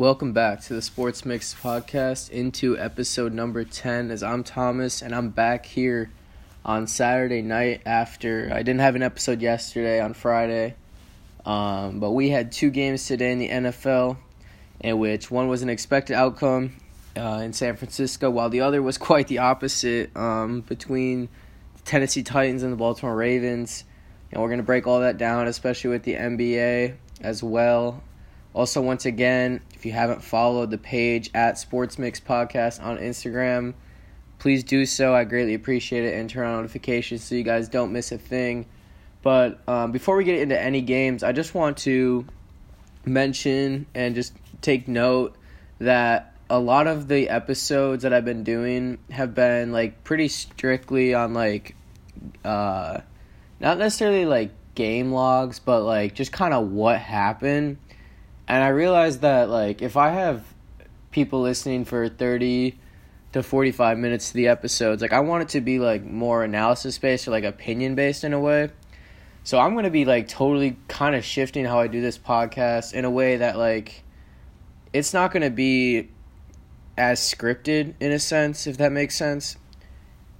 Welcome back to the Sports Mix podcast into episode number 10 as I'm Thomas and I'm back here on Saturday night after I didn't have an episode yesterday on Friday. Um, but we had two games today in the NFL in which one was an expected outcome uh, in San Francisco while the other was quite the opposite um, between the Tennessee Titans and the Baltimore Ravens. And we're going to break all that down, especially with the NBA as well. Also, once again, if you haven't followed the page at Sports Mix Podcast on Instagram, please do so. I greatly appreciate it and turn on notifications so you guys don't miss a thing. But um, before we get into any games, I just want to mention and just take note that a lot of the episodes that I've been doing have been like pretty strictly on like uh not necessarily like game logs, but like just kind of what happened and I realized that like if I have people listening for 30 to 45 minutes to the episodes, like I want it to be like more analysis based or like opinion based in a way. So I'm going to be like totally kind of shifting how I do this podcast in a way that like it's not going to be as scripted in a sense if that makes sense.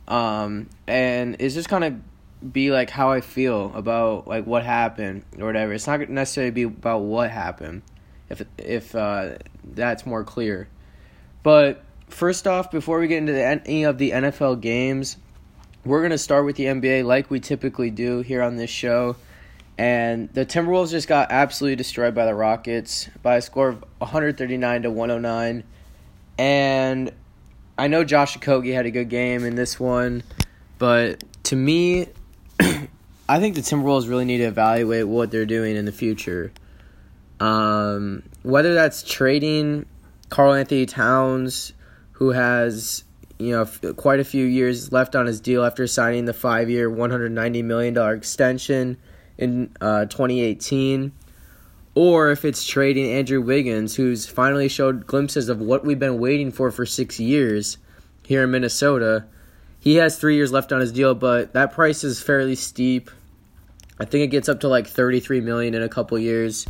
Um and it's just kind of be like how I feel about like what happened or whatever. It's not necessarily be about what happened if if uh, that's more clear. But first off, before we get into the, any of the NFL games, we're gonna start with the NBA like we typically do here on this show. And the Timberwolves just got absolutely destroyed by the Rockets by a score of 139 to 109. And I know Josh Okogie had a good game in this one, but to me, I think the Timberwolves really need to evaluate what they're doing in the future. Um, whether that's trading Karl-Anthony Towns, who has you know f- quite a few years left on his deal after signing the five-year, one hundred ninety million dollar extension in uh, 2018, or if it's trading Andrew Wiggins, who's finally showed glimpses of what we've been waiting for for six years here in Minnesota. He has three years left on his deal, but that price is fairly steep. I think it gets up to like 33 million in a couple years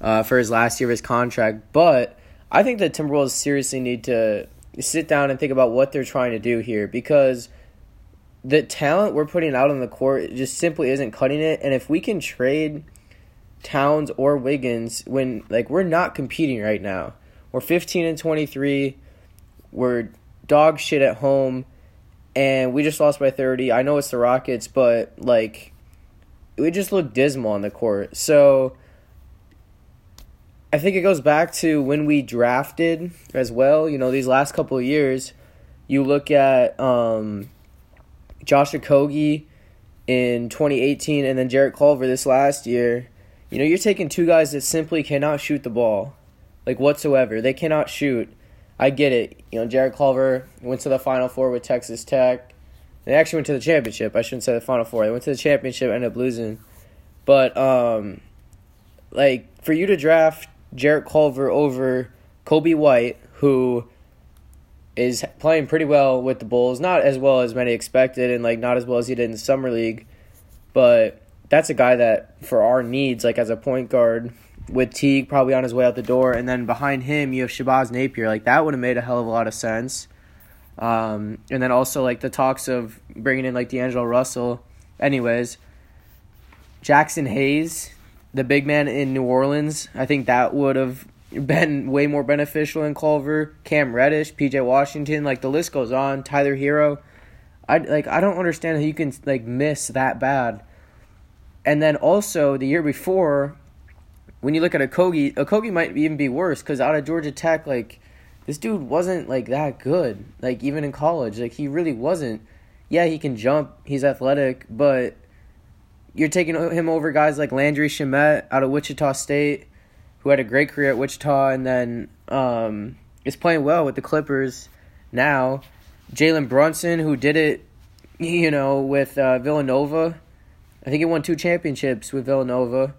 uh, for his last year of his contract. But I think the Timberwolves seriously need to sit down and think about what they're trying to do here because the talent we're putting out on the court just simply isn't cutting it. And if we can trade Towns or Wiggins when like we're not competing right now, we're 15 and 23, we're dog shit at home, and we just lost by 30. I know it's the Rockets, but like we just look dismal on the court. So I think it goes back to when we drafted as well. You know, these last couple of years, you look at um, Josh Okogie in 2018 and then Jarrett Culver this last year. You know, you're taking two guys that simply cannot shoot the ball, like whatsoever. They cannot shoot. I get it. You know, Jarrett Culver went to the Final Four with Texas Tech. They actually went to the championship. I shouldn't say the Final Four. They went to the championship, and ended up losing. But um, like for you to draft Jarrett Culver over Coby White, who is playing pretty well with the Bulls. Not as well as many expected, and like not as well as he did in the summer league, but that's a guy that for our needs, like as a point guard, with Teague probably on his way out the door, and then behind him you have Shabazz Napier. Like that would have made a hell of a lot of sense. Um, and then also like the talks of bringing in like D'Angelo Russell. Anyways, Jaxson Hayes the big man in New Orleans. I think that would have been way more beneficial in Culver, Cam Reddish, PJ Washington, like the list goes on. Tyler Herro. I like I don't understand how you can like miss that bad. And then also the year before, when you look at Okogie, Okogie might even be worse because out of Georgia Tech, like this dude wasn't like that good. Like even in college, like he really wasn't. Yeah, he can jump. He's athletic, but you're taking him over guys like Landry Shamet out of Wichita State, who had a great career at Wichita and then um, is playing well with the Clippers now. Jalen Brunson, who did it, you know, with uh, Villanova. I think he won two championships with Villanova.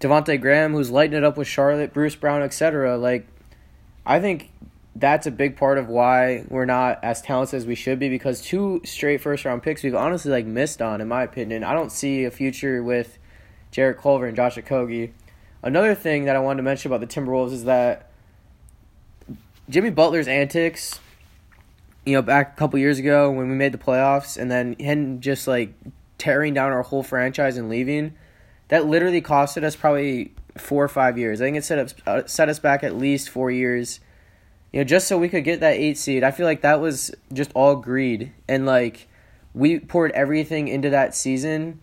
Devonte Graham, who's lighting it up with Charlotte, Bruce Brown, etc. Like, I think that's a big part of why we're not as talented as we should be because two straight first round picks we've honestly like missed on in my opinion. I don't see a future with Jarrett Culver and Josh Okogie. Another thing that I wanted to mention about the Timberwolves is that Jimmy Butler's antics, you know, back a couple years ago when we made the playoffs, and then him just like tearing down our whole franchise and leaving, that literally costed us probably four or five years. I think it set up uh, set us back at least four years. You know, just so we could get that eight seed. I feel like that was just all greed, and like we poured everything into that season.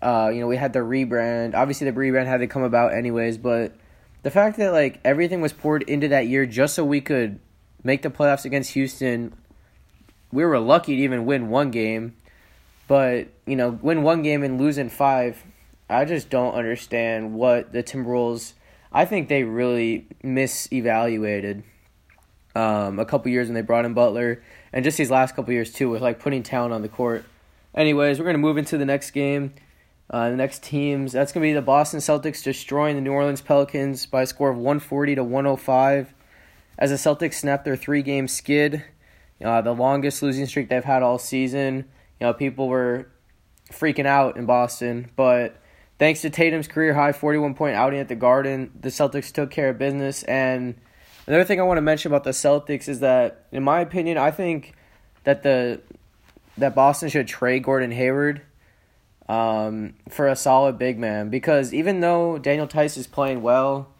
Uh, you know, we had the rebrand. Obviously, the rebrand had to come about anyways, but the fact that like everything was poured into that year just so we could make the playoffs against Houston, we were lucky to even win one game. But you know, win one game and lose in five, I just don't understand what the Timberwolves. I think they really misevaluated um, a couple years when they brought in Butler, and just these last couple years too, with like putting talent on the court. Anyways, we're gonna move into the next game. Uh, the next teams that's gonna be the Boston Celtics destroying the New Orleans Pelicans by a score of 140 to 105. As the Celtics snap their three-game skid, uh, the longest losing streak they've had all season. You know, people were freaking out in Boston, but thanks to Tatum's career high 41 point outing at the Garden, the Celtics took care of business and Another thing I want to mention about the Celtics is that, in my opinion, I think that the that Boston should trade Gordon Hayward um, for a solid big man because even though Daniel Theis is playing well,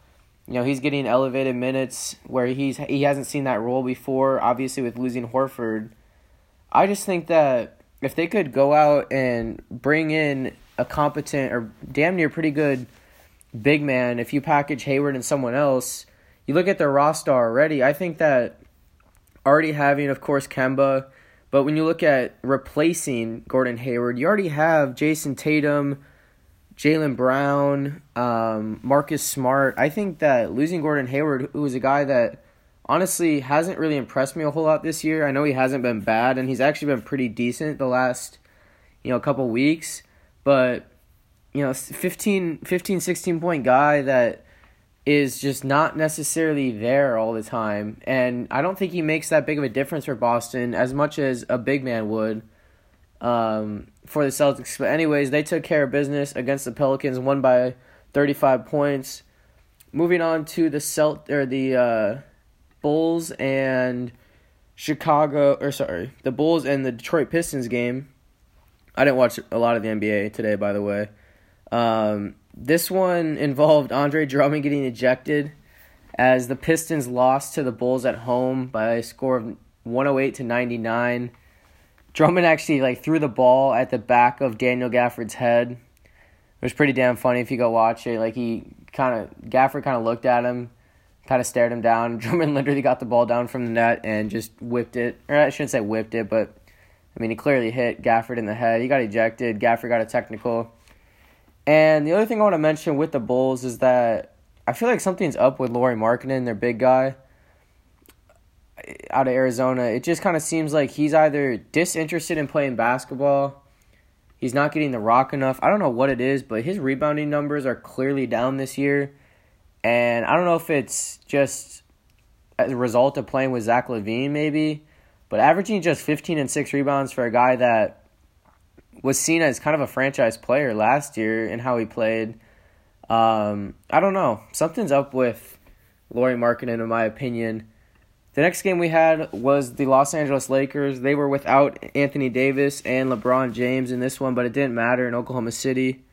you know he's getting elevated minutes where he's he hasn't seen that role before. Obviously, with losing Horford, I just think that if they could go out and bring in a competent or damn near pretty good big man, if you package Hayward and someone else you look at their roster already, I think that already having, of course, Kemba, but when you look at replacing Gordon Hayward, you already have Jayson Tatum, Jaylen Brown, um, Marcus Smart. I think that losing Gordon Hayward, who was a guy that honestly hasn't really impressed me a whole lot this year. I know he hasn't been bad, and he's actually been pretty decent the last, you know, couple weeks. But, you know, 15, 15 16 point guy that is just not necessarily there all the time. And I don't think he makes that big of a difference for Boston as much as a big man would um, for the Celtics. But, anyways, they took care of business against the Pelicans, won by 35 points. Moving on to the Celt or the uh, Bulls and Chicago, or sorry, the Bulls and the Detroit Pistons game. I didn't watch a lot of the NBA today, by the way. Um, this one involved Andre Drummond getting ejected as the Pistons lost to the Bulls at home by a score of 108 to 99. Drummond actually like threw the ball at the back of Daniel Gafford's head. It was pretty damn funny if you go watch it. Like he kind of Gafford kind of looked at him, kind of stared him down. Drummond literally got the ball down from the net and just whipped it. Or I shouldn't say whipped it, but I mean he clearly hit Gafford in the head. He got ejected. Gafford got a technical. And the other thing I want to mention with the Bulls is that I feel like something's up with Lauri Markkanen, their big guy out of Arizona. It just kind of seems like he's either disinterested in playing basketball, he's not getting the rock enough. I don't know what it is, but his rebounding numbers are clearly down this year. And I don't know if it's just as a result of playing with Zach LaVine, maybe, but averaging just 15 and 6 rebounds for a guy that was seen as kind of a franchise player last year and how he played. Um, I don't know. Something's up with Lauri Markkanen, in my opinion. The next game we had was the Los Angeles Lakers. They were without Anthony Davis and LeBron James in this one, but it didn't matter in Oklahoma City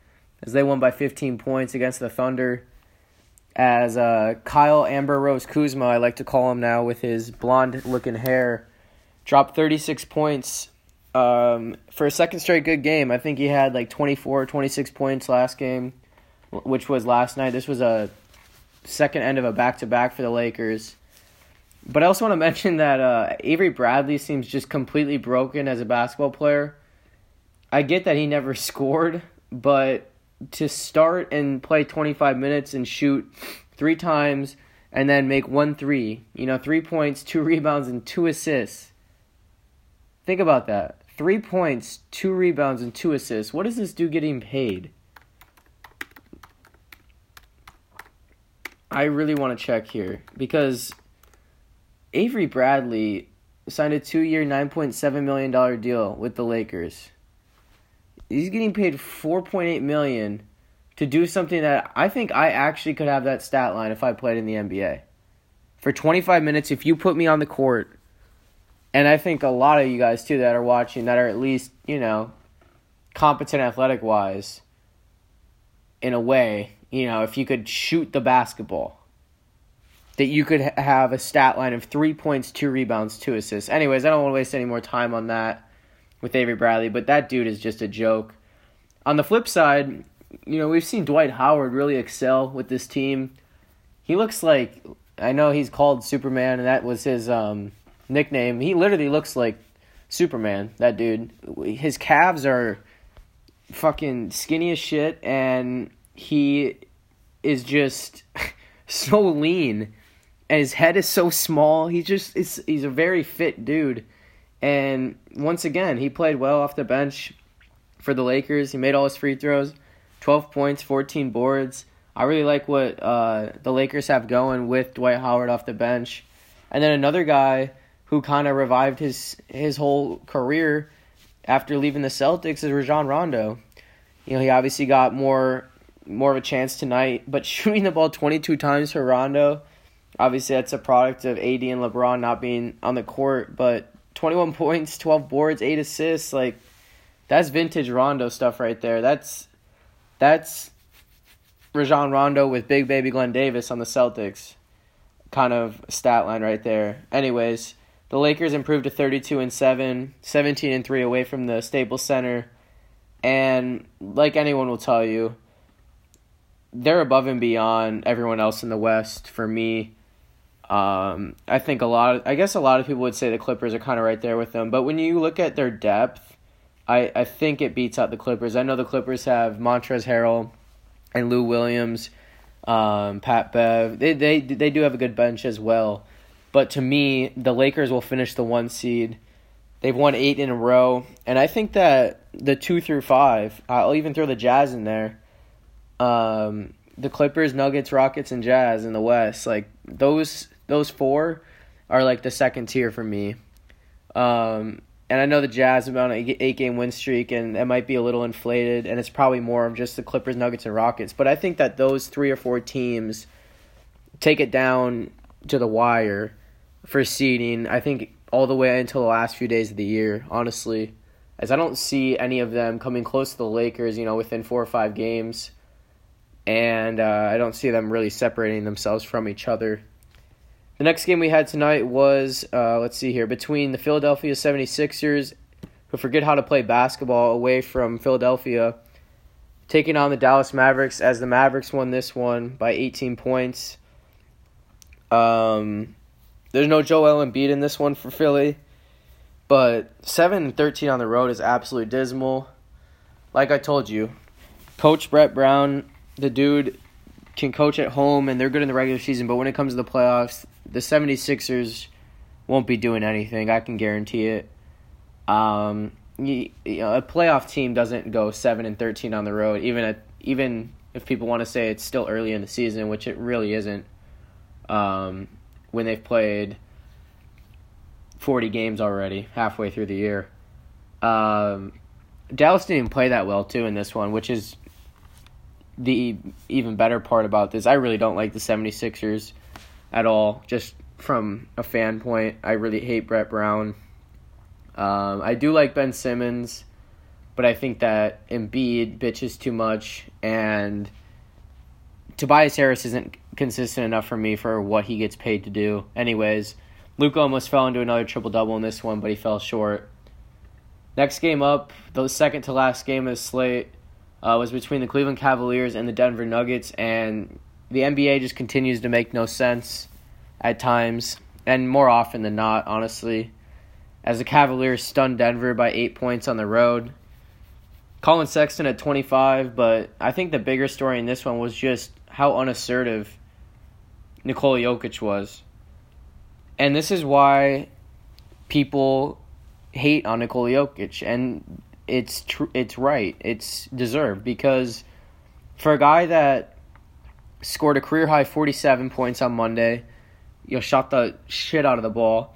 as they won by 15 points against the Thunder. As uh, Kyle Amber Rose Kuzma, I like to call him now, with his blonde looking hair, dropped 36 points um, for a second straight good game. I think he had like 24, 26 points last game, which was last night. This was a second end of a back to back for the Lakers. But I also want to mention that uh, Avery Bradley seems just completely broken as a basketball player. I get that he never scored, but to start and play 25 minutes and shoot three times and then make one three, you know, three points, two rebounds, and two assists. Think about that. Three points, two rebounds, and two assists. What is this dude getting paid? I really want to check here because Avery Bradley signed a two year, $9.7 million deal with the Lakers. He's getting paid 4.8 million to do something that I think I actually could have that stat line if I played in the NBA. for 25 minutes, if you put me on the court, and I think a lot of you guys too that are watching that are at least, you know, competent athletic wise, in a way, you know, if you could shoot the basketball, that you could have a stat line of three points, two rebounds, two assists. Anyways, I don't want to waste any more time on that with Avery Bradley, but that dude is just a joke. On the flip side, you know, we've seen Dwight Howard really excel with this team. He looks like I know he's called Superman, and that was his um, nickname. He literally looks like Superman. That dude. His calves are fucking skinny as shit, and he is just so lean, and his head is so small. He just is. He's a very fit dude, and once again, he played well off the bench for the Lakers. He made all his free throws, twelve points, fourteen boards. I really like what uh, the Lakers have going with Dwight Howard off the bench, and then another guy who kind of revived his his whole career after leaving the Celtics is Rajon Rondo. You know, he obviously got more more of a chance tonight, but shooting the ball 22 times for Rondo, obviously that's a product of AD and LeBron not being on the court, but 21 points, 12 boards, 8 assists, like that's vintage Rondo stuff right there. That's that's Rajon Rondo with Big Baby Glen Davis on the Celtics. Kind of stat line right there. Anyways, the Lakers improved to 32 and 7, 17 and 3 away from the Staples Center. And like anyone will tell you, they're above and beyond everyone else in the West for me. Um, I think a lot of, I guess a lot of people would say the Clippers are kind of right there with them, but when you look at their depth, I, I think it beats out the Clippers. I know the Clippers have Montrezl Harrell, and Lou Williams, um, Pat Bev. They they they do have a good bench as well. But to me, the Lakers will finish the one seed. They've won eight in a row, and I think that the two through five, I'll even throw the Jazz in there. Um, the Clippers, Nuggets, Rockets, and Jazz in the West, like those those four, are like the second tier for me. Um, and I know the Jazz have an eight game win streak, and it might be a little inflated, and it's probably more of just the Clippers, Nuggets, and Rockets. But I think that those three or four teams take it down to the wire for seeding. I think all the way until the last few days of the year, honestly, as I don't see any of them coming close to the Lakers, you know, within four or five games, and uh, I don't see them really separating themselves from each other. The next game we had tonight was, uh, let's see here, between the Philadelphia 76ers, who forget how to play basketball away from Philadelphia, taking on the Dallas Mavericks, as the Mavericks won this one by 18 points. Um, there's no Joel Embiid in this one for Philly, but 7 and 13 on the road is absolutely dismal. Like I told you, Coach Brett Brown, the dude can coach at home and they're good in the regular season, but when it comes to the playoffs, the 76ers won't be doing anything. I can guarantee it. Um, you, you know, a playoff team doesn't go 7 and 13 on the road, even at, even if people want to say it's still early in the season, which it really isn't. Um, when they've played 40 games already, halfway through the year. Um, Dallas didn't play that well too in this one, which is the even better part about this. I really don't like the 76ers at all. Just from a fan point, I really hate Brett Brown. Um, I do like Ben Simmons, but I think that Embiid bitches too much, and Tobias Harris isn't consistent enough for me for what he gets paid to do. Anyways, Luka almost fell into another triple double in this one, but he fell short. Next game up, the second to last game of the slate, uh, was between the Cleveland Cavaliers and the Denver Nuggets, and the NBA just continues to make no sense at times, and more often than not, honestly. As the Cavaliers stunned Denver by eight points on the road. Collin Sexton at 25, but I think the bigger story in this one was just how unassertive Nikola Jokic was. And this is why people hate on Nikola Jokic, and it's tr- it's right. It's deserved because for a guy that scored a career high 47 points on Monday. You know, shot the shit out of the ball.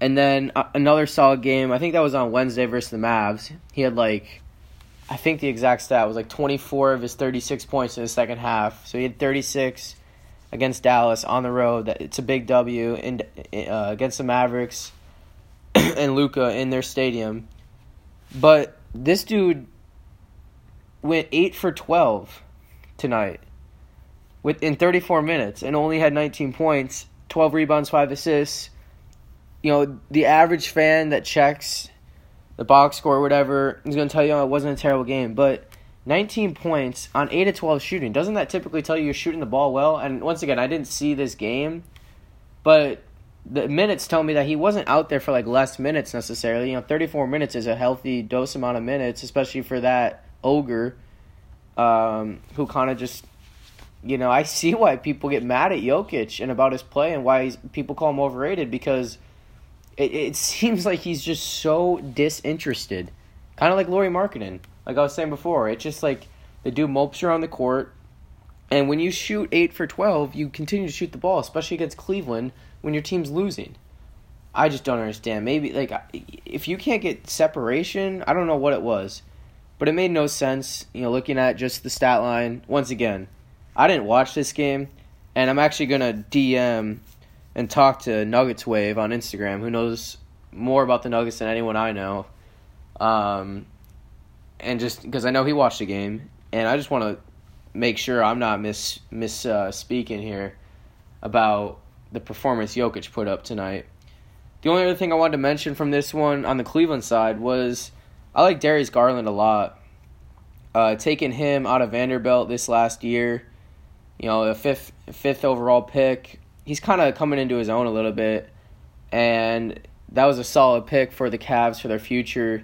And then another solid game. I think that was on Wednesday versus the Mavs. He had like, I think the exact stat was like 24 of his 36 points in the second half. So he had 36, against Dallas on the road. That it's a big W in, uh, against the Mavericks and Luka in their stadium. But this dude went eight for twelve tonight within 34 minutes and only had 19 points, 12 rebounds, 5 assists. You know, the average fan that checks the box score or whatever is going to tell you oh, it wasn't a terrible game, but 19 points on 8 of 12 shooting. Doesn't that typically tell you you're shooting the ball well? And once again, I didn't see this game, but the minutes tell me that he wasn't out there for like less minutes necessarily. You know, 34 minutes is a healthy dose amount of minutes, especially for that ogre um, who kind of just you know, I see why people get mad at Jokic and about his play and why people call him overrated because it, it seems like he's just so disinterested. Kind of like Lauri Markkanen. Like I was saying before, it's just like the dude mopes around the court. And when you shoot 8 for 12, you continue to shoot the ball, especially against Cleveland when your team's losing. I just don't understand. Maybe, like, if you can't get separation, I don't know what it was. But it made no sense, you know, looking at just the stat line. Once again, I didn't watch this game, and I'm actually gonna DM and talk to Nuggets Wave on Instagram, who knows more about the Nuggets than anyone I know. Um, and just because I know he watched the game, and I just want to make sure I'm not miss miss uh, speaking here about the performance Jokic put up tonight. The only other thing I wanted to mention from this one on the Cleveland side was I like Darius Garland a lot. Uh, taking him out of Vanderbilt this last year you know, a fifth fifth overall pick. He's kind of coming into his own a little bit, and that was a solid pick for the Cavs for their future.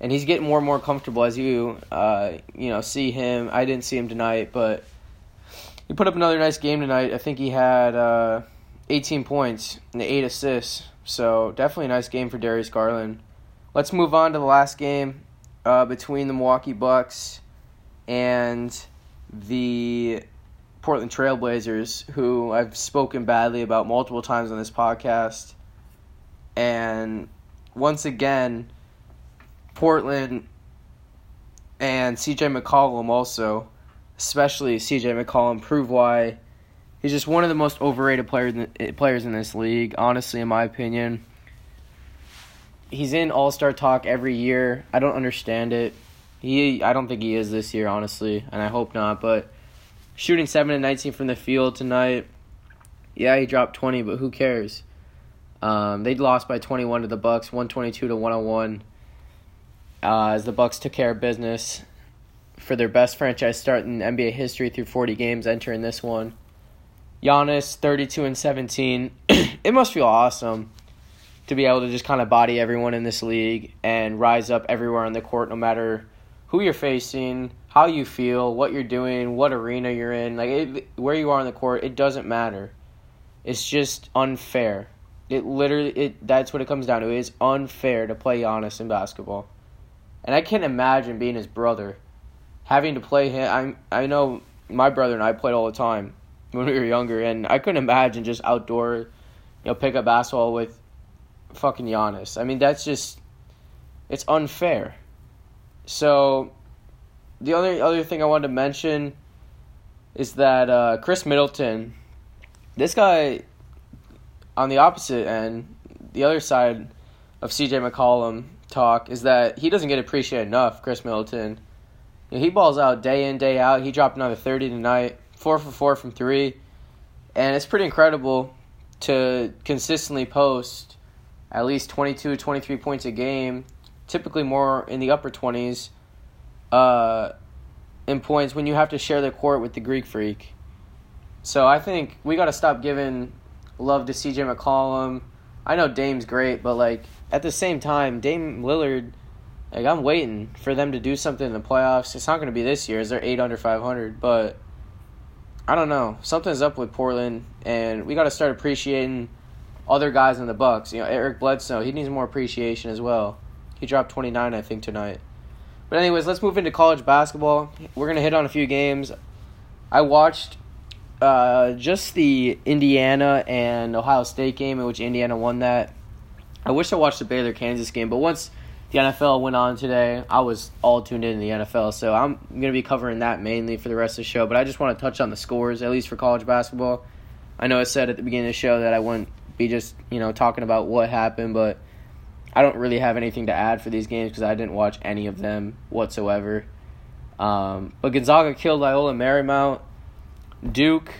And he's getting more and more comfortable as you, uh, you know, see him. I didn't see him tonight, but he put up another nice game tonight. I think he had uh, 18 points and eight assists. So definitely a nice game for Darius Garland. Let's move on to the last game uh, between the Milwaukee Bucks and the Portland Trailblazers, who I've spoken badly about multiple times on this podcast. And once again, Portland and CJ McCollum also, especially CJ McCollum, prove why he's just one of the most overrated players players in this league. Honestly, in my opinion, he's in All Star talk every year. I don't understand it. He, I don't think he is this year, honestly, and I hope not. But shooting 7 and 19 from the field tonight. Yeah, he dropped 20, but who cares? Um, they lost by 21 to the Bucks, 122 to 101. Uh, as the Bucks took care of business for their best franchise start in NBA history through 40 games, entering this one. Giannis, 32 and 17. it must feel awesome to be able to just kind of body everyone in this league and rise up everywhere on the court, no matter who you're facing, how you feel, what you're doing, what arena you're in, like it, where you are on the court, it doesn't matter. It's just unfair. It literally it that's what it comes down to. It is unfair to play Giannis in basketball. And I can't imagine being his brother having to play him. I I know my brother and I played all the time when we were younger and I couldn't imagine just outdoor, you know, pick up basketball with fucking Giannis. I mean, that's just it's unfair. So the only other thing I wanted to mention is that uh, Khris Middleton, this guy on the opposite end, the other side of CJ McCollum talk is that he doesn't get appreciated enough. Khris Middleton, you know, he balls out day in day out. He dropped another thirty tonight, four for four from three, and it's pretty incredible to consistently post at least 22, 23 points a game, typically more in the upper twenties uh, in points when you have to share the court with the Greek freak. So I think we got to stop giving love to CJ McCollum. I know Dame's great, but like at the same time, Dame Lillard, like I'm waiting for them to do something in the playoffs. It's not going to be this year, as they're eight under five hundred, but I don't know. Something's up with Portland, and we got to start appreciating other guys in the Bucks. You know, Eric Bledsoe, he needs more appreciation as well. He dropped twenty nine, I think, tonight. But anyways, let's move into college basketball. We're gonna hit on a few games. I watched uh, just the Indiana and Ohio State game in which Indiana won that. I wish I watched the Baylor Kansas game, but once the NFL went on today, I was all tuned in to the NFL, so I'm gonna be covering that mainly for the rest of the show. But I just want to touch on the scores, at least for college basketball. I know I said at the beginning of the show that I wouldn't be just you know talking about what happened, but I don't really have anything to add for these games because I didn't watch any of them whatsoever. Um, but Gonzaga killed Loyola Marymount. Duke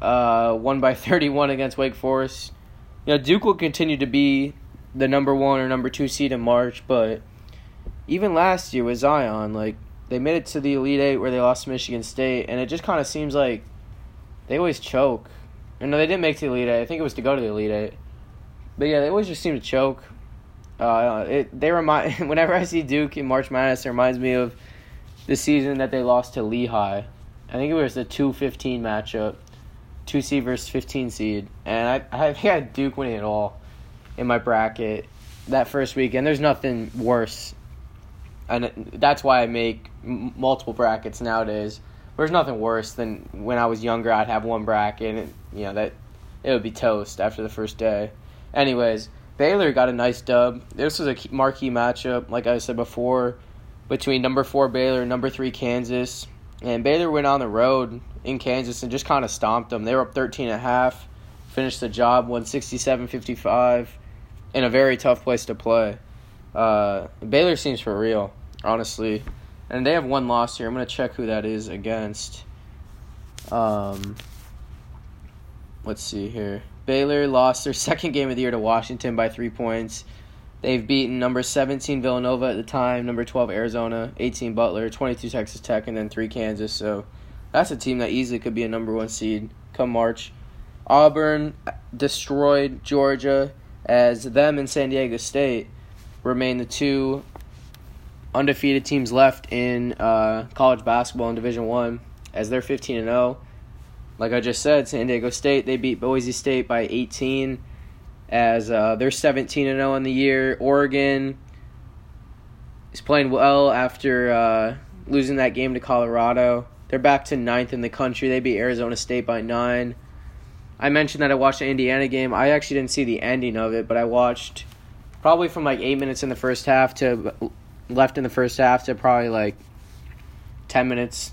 uh, won by 31 against Wake Forest. You know, Duke will continue to be the number one or number two seed in March, but even last year with Zion, like they made it to the Elite Eight where they lost to Michigan State, and it just kind of seems like they always choke. And no, they didn't make the Elite Eight. I think it was to go to the Elite Eight. But yeah, they always just seem to choke. Uh, it they remind whenever I see Duke in March Madness, it reminds me of the season that they lost to Lehigh. I think it was the two fifteen matchup, two seed versus fifteen seed, and I I think I had Duke winning it all in my bracket that first week, and there's nothing worse, and that's why I make m- multiple brackets nowadays. There's nothing worse than when I was younger. I'd have one bracket, and you know that it would be toast after the first day. Anyways, Baylor got a nice dub. This was a marquee matchup, like I said before, between number four Baylor and number three Kansas. And Baylor went on the road in Kansas and just kind of stomped them. They were up 13 and a half, finished the job, 167-55, in a very tough place to play. Uh, Baylor seems for real, honestly. And they have one loss here. I'm going to check who that is against. Um, let's see here. Baylor lost their second game of the year to Washington by three points. They've beaten number 17 Villanova at the time, number 12 Arizona, 18 Butler, 22 Texas Tech, and then three Kansas. So that's a team that easily could be a number one seed come March. Auburn destroyed Georgia as them and San Diego State remain the two undefeated teams left in uh, college basketball in Division One, as they're 15 and 0 like I just said, San Diego State they beat Boise State by 18 as uh, they're 17 and 0 in the year. Oregon is playing well after uh, losing that game to Colorado. They're back to ninth in the country. They beat Arizona State by nine. I mentioned that I watched the Indiana game. I actually didn't see the ending of it, but I watched probably from like eight minutes in the first half to left in the first half to probably like 10 minutes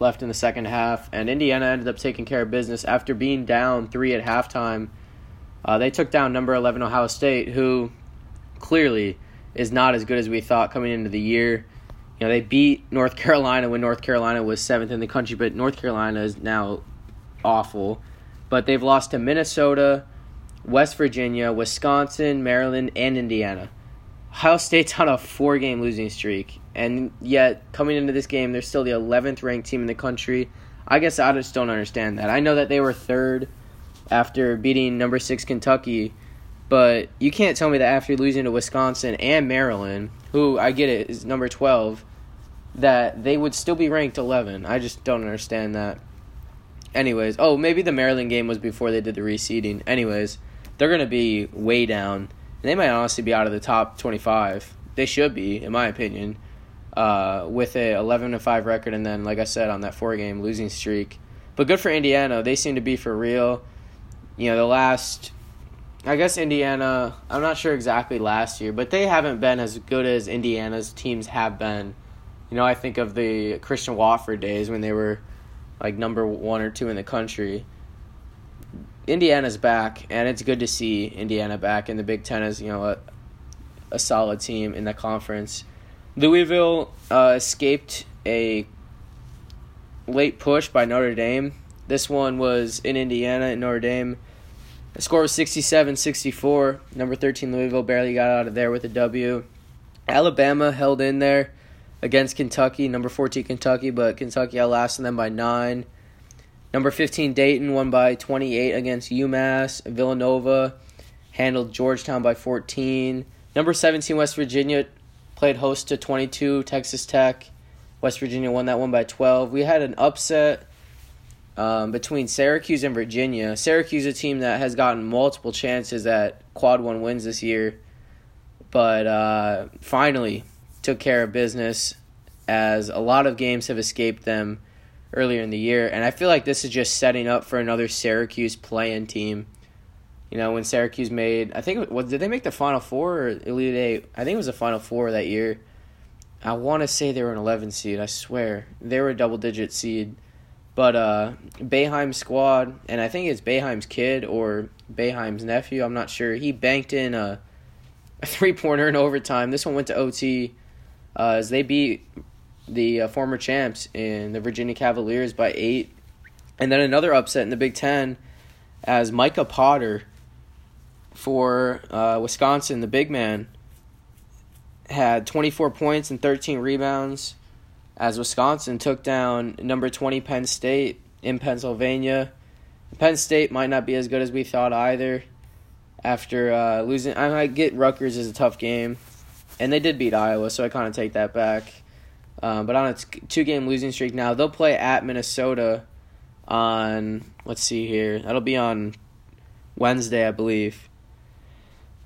left in the second half, and Indiana ended up taking care of business after being down three at halftime. Uh, they took down number 11 Ohio State, who clearly is not as good as we thought coming into the year. You know, they beat North Carolina when North Carolina was seventh in the country, but North Carolina is now awful. But they've lost to Minnesota, West Virginia, Wisconsin, Maryland, and Indiana. Ohio State's on a four game losing streak, and yet coming into this game, they're still the 11th ranked team in the country. I guess I just don't understand that. I know that they were third after beating number six Kentucky, but you can't tell me that after losing to Wisconsin and Maryland, who I get it is number 12, that they would still be ranked 11. I just don't understand that. Anyways, oh, maybe the Maryland game was before they did the reseeding. Anyways, they're going to be way down they might honestly be out of the top 25. They should be, in my opinion, uh, with a 11 to 5 record, and then, like I said, on that four game losing streak. But good for Indiana. They seem to be for real. You know, the last, I guess Indiana, I'm not sure exactly last year, but they haven't been as good as Indiana's teams have been. You know, I think of the Christian Watford days when they were like number one or two in the country. Indiana's back, and it's good to see Indiana back in the Big Ten as you know a, a solid team in the conference. Louisville uh, escaped a late push by Notre Dame. This one was in Indiana in Notre Dame. The score was 67-64. Number 13 Louisville barely got out of there with a W. Alabama held in there against Kentucky, number 14 Kentucky, but Kentucky outlasted them by 9. Number 15, Dayton won by 28 against UMass. Villanova handled Georgetown by 14. Number 17, West Virginia played host to 22, Texas Tech. West Virginia won that one by 12. We had an upset um, between Syracuse and Virginia. Syracuse, a team that has gotten multiple chances at quad one wins this year, but uh, finally took care of business as a lot of games have escaped them earlier in the year. And I feel like this is just setting up for another Syracuse playing team. You know, when Syracuse made, I think, what did they make the Final Four or Elite Eight? I think it was the Final Four that year. I want to say they were an 11 seed. I swear they were a double digit seed, But uh, Boeheim's squad, and I think it's Boeheim's kid or Boeheim's nephew. I'm not sure. He banked in a, a three pointer in overtime. This one went to OT, uh, as they beat the uh, former champs in the Virginia Cavaliers by eight, and then another upset in the Big Ten, as Micah Potter for uh, Wisconsin, the big man, had 24 points and 13 rebounds as Wisconsin took down number 20 Penn State in Pennsylvania. Penn State might not be as good as we thought either after uh, losing. I might get Rutgers is a tough game, and they did beat Iowa, so I kind of take that back. Um, but on a two game losing streak now, they'll play at Minnesota on, let's see here, that'll be on Wednesday, I believe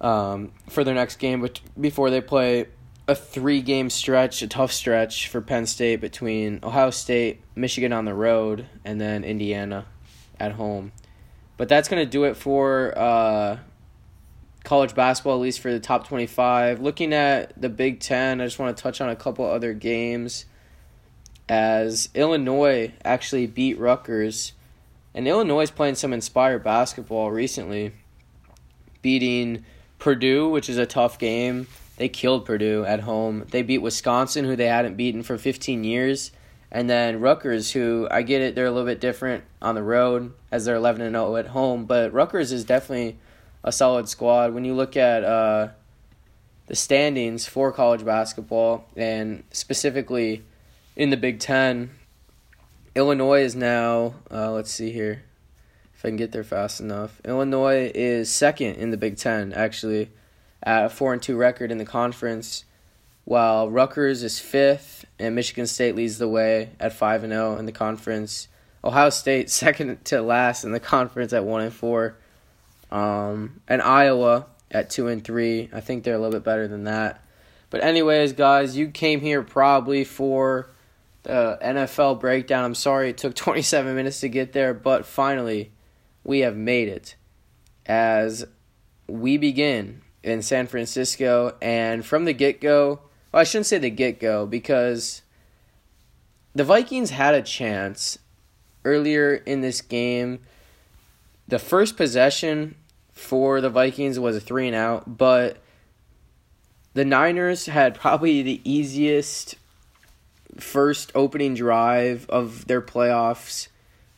um, for their next game, but before they play a three game stretch, a tough stretch for Penn State between Ohio State, Michigan on the road, and then Indiana at home. But that's going to do it for uh, college basketball, at least for the top 25. Looking at the Big Ten, I just want to touch on a couple other games. As Illinois actually beat Rutgers, and Illinois is playing some inspired basketball recently, beating Purdue, which is a tough game. They killed Purdue at home. They beat Wisconsin, who they hadn't beaten for 15 years. And then Rutgers, who I get it, they're a little bit different on the road as they're 11 and 0 at home. But Rutgers is definitely a solid squad. When you look at uh, the standings for college basketball, and specifically in the Big Ten, Illinois is now, uh, let's see here if I can get there fast enough. Illinois is second in the Big Ten, actually, at a four and two record in the conference, while Rutgers is fifth, and Michigan State leads the way at five and zero oh in the conference. Ohio State second to last in the conference at one and four, um, and Iowa at two and three. I think they're a little bit better than that. But anyways, guys, you came here probably for the NFL breakdown. I'm sorry it took 27 minutes to get there, but finally we have made it as we begin in San Francisco. And from the get go, well, I shouldn't say the get go because the Vikings had a chance earlier in this game. The first possession for the Vikings was a three and out, but the Niners had probably the easiest first opening drive of their playoffs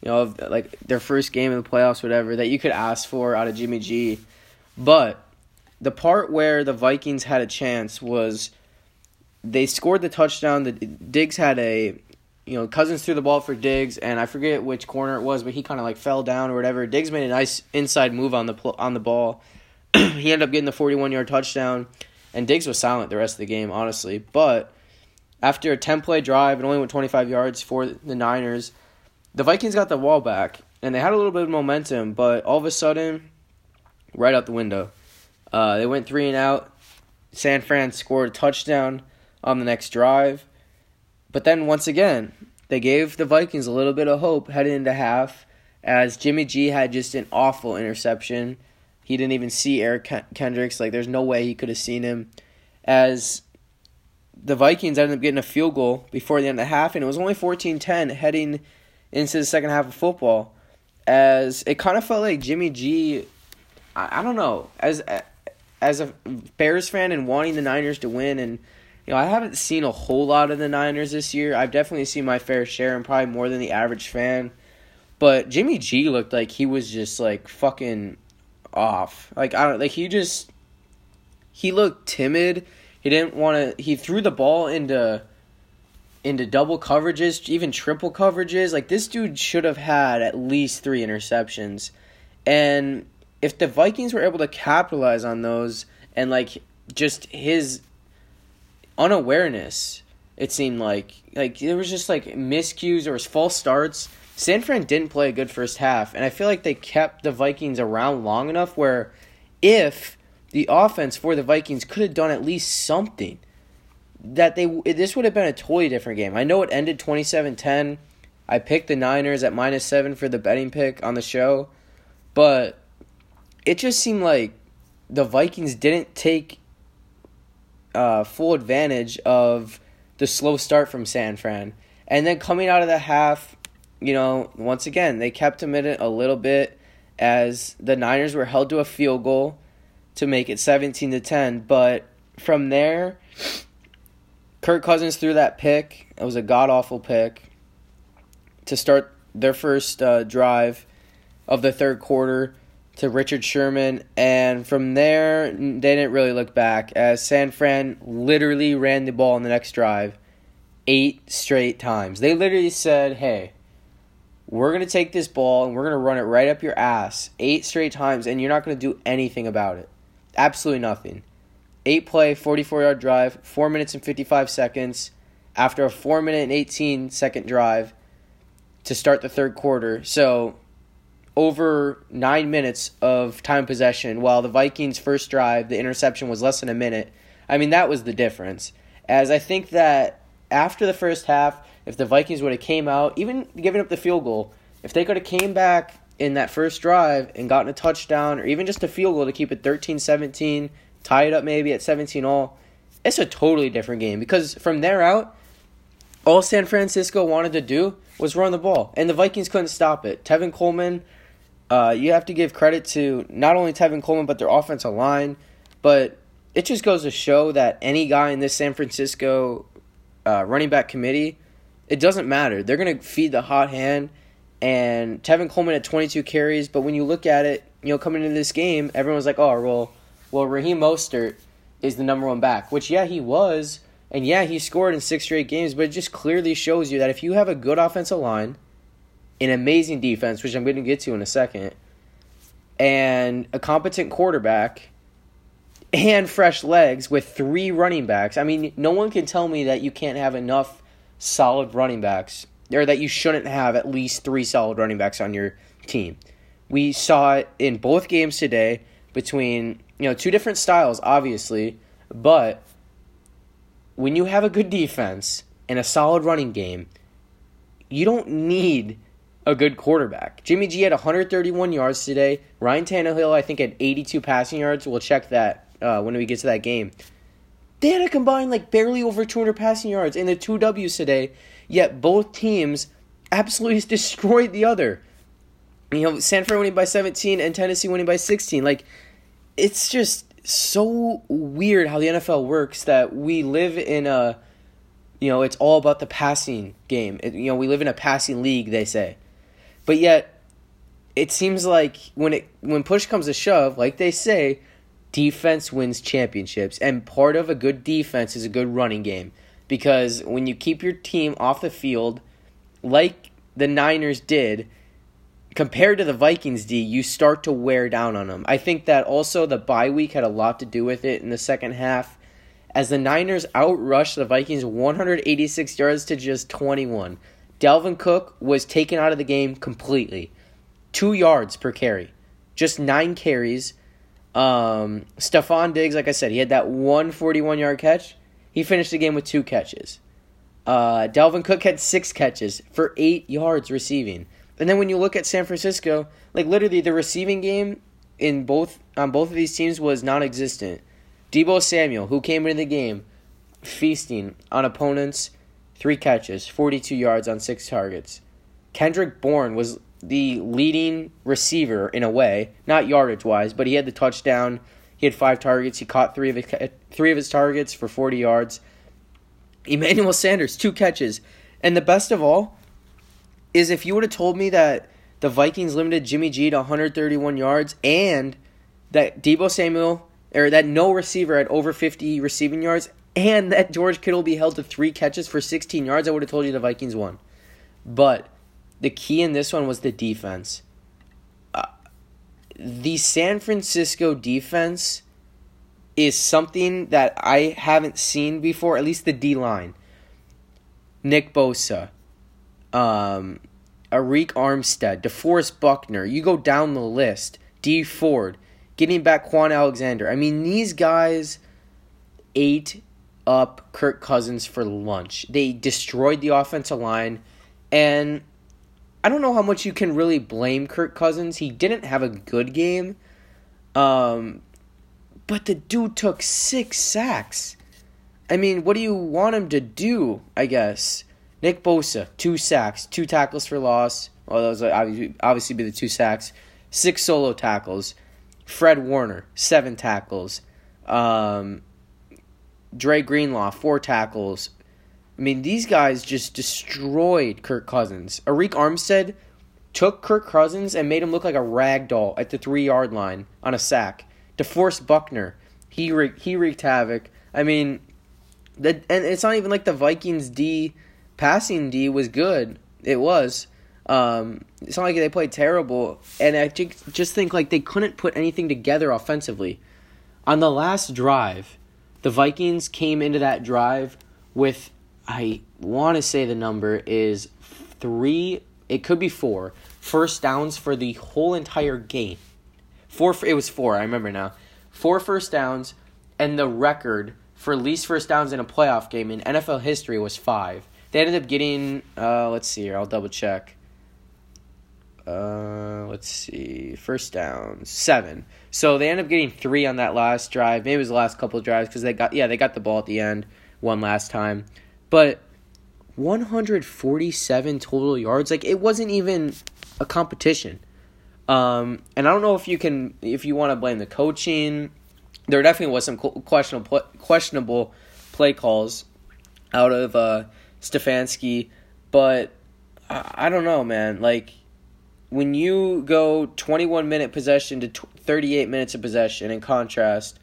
you know, like their first game in the playoffs, whatever, that you could ask for out of Jimmy G. But the part where the Vikings had a chance was they scored the touchdown. The Diggs had a, you know, Cousins threw the ball for Diggs, and I forget which corner it was, but he kind of like fell down or whatever. Diggs made a nice inside move on the on the ball. he ended up getting the forty-one yard touchdown, and Diggs was silent the rest of the game, honestly. But after a ten play drive, it only went twenty-five yards for the Niners the Vikings got the ball back and they had a little bit of momentum, but all of a sudden, right out the window, uh, they went three and out. San Fran scored a touchdown on the next drive, but then once again, they gave the Vikings a little bit of hope heading into half, as Jimmy G had just an awful interception. He didn't even see Eric Kendricks. Like, there's no way he could have seen him. As the Vikings ended up getting a field goal before the end of the half, and it was only 14 10 heading into the second half of football, as it kind of felt like Jimmy G. I, I don't know as as a Bears fan and wanting the Niners to win and. You know, I haven't seen a whole lot of the Niners this year. I've definitely seen my fair share and probably more than the average fan. But Jimmy G looked like he was just like fucking off. Like I don't like he just he looked timid. He didn't want to he threw the ball into into double coverages, even triple coverages. Like this dude should have had at least three interceptions. And if the Vikings were able to capitalize on those and like just his unawareness, it seemed like like there was just like miscues or false starts. San Fran didn't play a good first half, and I feel like they kept the Vikings around long enough where if the offense for the Vikings could have done at least something that they this would have been a totally different game. I know it ended 27-10. I picked the Niners at minus 7 for the betting pick on the show, but it just seemed like the Vikings didn't take uh, full advantage of the slow start from San Fran. And then coming out of the half, you know, once again, they kept him in it a little bit as the Niners were held to a field goal to make it 17 to 10. But from there, Kirk Cousins threw that pick. It was a god awful pick to start their first uh, drive of the third quarter to Richard Sherman, and from there they didn't really look back as San Fran literally ran the ball in the next drive eight straight times. They literally said, "Hey, we're gonna take this ball and we're gonna run it right up your ass eight straight times, and you're not gonna do anything about it. Absolutely nothing." Eight play, 44 yard drive, four minutes and 55 seconds after a four minute and 18 second drive to start the third quarter. So over nine minutes of time possession, while the Vikings' first drive, the interception was less than a minute. I mean, that was the difference. As I think that after the first half, if the Vikings would have came out, even giving up the field goal, if they could have came back in that first drive and gotten a touchdown or even just a field goal to keep it 13-17, tie it up maybe at 17 all, it's a totally different game because from there out, all San Francisco wanted to do was run the ball, and the Vikings couldn't stop it. Tevin Coleman uh, you have to give credit to not only Tevin Coleman but their offensive line, but it just goes to show that any guy in this San Francisco uh, running back committee, it doesn't matter. They're going to feed the hot hand. And Tevin Coleman had 22 carries, but when you look at it, you know, coming into this game, everyone's like, oh, well, well, Raheem Mostert is the number one back, which, yeah, he was. And yeah, he scored in six straight games, but it just clearly shows you that if you have a good offensive line, an amazing defense, which I'm going to get to in a second, and a competent quarterback and fresh legs with three running backs. I mean, no one can tell me that you can't have enough solid running backs or that you shouldn't have at least three solid running backs on your team. We saw it in both games today between, you know, two different styles obviously, but when you have a good defense and a solid running game, you don't need a good quarterback. Jimmy G had 131 yards today. Ryan Tannehill, I think, had 82 passing yards. We'll check that uh, when we get to that game. They had a combined like barely over 200 passing yards in the two W's today. Yet both teams absolutely destroyed the other. You know, San Fran winning by 17 and Tennessee winning by 16. Like, it's just so weird how the NFL works that we live in a, you know, it's all about the passing game. It, you know, we live in a passing league, they say. But yet, it seems like when it when push comes to shove, like they say, defense wins championships, and part of a good defense is a good running game. Because when you keep your team off the field, like the Niners did, compared to the Vikings D, you start to wear down on them. I think that also the bye week had a lot to do with it in the second half, as the Niners outrushed the Vikings 186 yards to just 21. Dalvin Cook was taken out of the game completely. Two yards per carry. Just nine carries. Um, Stefon Diggs, like I said, he had that 141 yard catch. He finished the game with two catches. Uh, Dalvin Cook had six catches for eight yards receiving. And then when you look at San Francisco, like literally the receiving game in both on both of these teams was non-existent. Deebo Samuel, who came into the game feasting on opponents three catches, 42 yards on six targets. Kendrick Bourne was the leading receiver in a way, not yardage wise, but he had the touchdown. He had five targets. He caught three of his, three of his targets for 40 yards. Emmanuel Sanders, two catches. And the best of all is if you would have told me that the Vikings limited Jimmy G to 131 yards and that Deebo Samuel or that no receiver had over 50 receiving yards and that George Kittle be held to three catches for 16 yards, I would have told you the Vikings won. But the key in this one was the defense. Uh, the San Francisco defense is something that I haven't seen before, at least the D line. Nick Bosa, um, Arik Armstead, DeForest Buckner. You go down the list. Dee Ford, getting back Kwon Alexander. I mean, these guys ate up Kirk Cousins for lunch. They destroyed the offensive line, and I don't know how much you can really blame Kirk Cousins. He didn't have a good game, um, but the dude took six sacks. I mean, what do you want him to do? I guess Nick Bosa, two sacks, two tackles for loss. Well, those obviously, obviously be the two sacks. Six solo tackles. Fred Warner, seven tackles. Um, Dre Greenlaw, four tackles. I mean, these guys just destroyed Kirk Cousins. Arik Armstead took Kirk Cousins and made him look like a rag doll at the three yard line on a sack. DeForest Buckner, he he wreaked havoc. I mean, the, and it's not even like the Vikings D passing D was good. It was. Um, it's not like they played terrible, and I just think like they couldn't put anything together offensively. On the last drive, the Vikings came into that drive with I want to say the number is three. It could be four first downs for the whole entire game. Four. It was four. I remember now. Four first downs, and the record for least first downs in a playoff game in NFL history was five. They ended up getting. Uh, let's see here. I'll double check. Uh, let's see. First down, seven. So they ended up getting three on that last drive. Maybe it was the last couple drives because they got yeah they got the ball at the end one last time, but 147 total yards. Like it wasn't even a competition. Um, and I don't know if you can if you want to blame the coaching. There definitely was some questionable questionable play calls out of uh, Stefanski, but I, I don't know, man. Like when you go 21 minute possession to 38 minutes of possession, in contrast,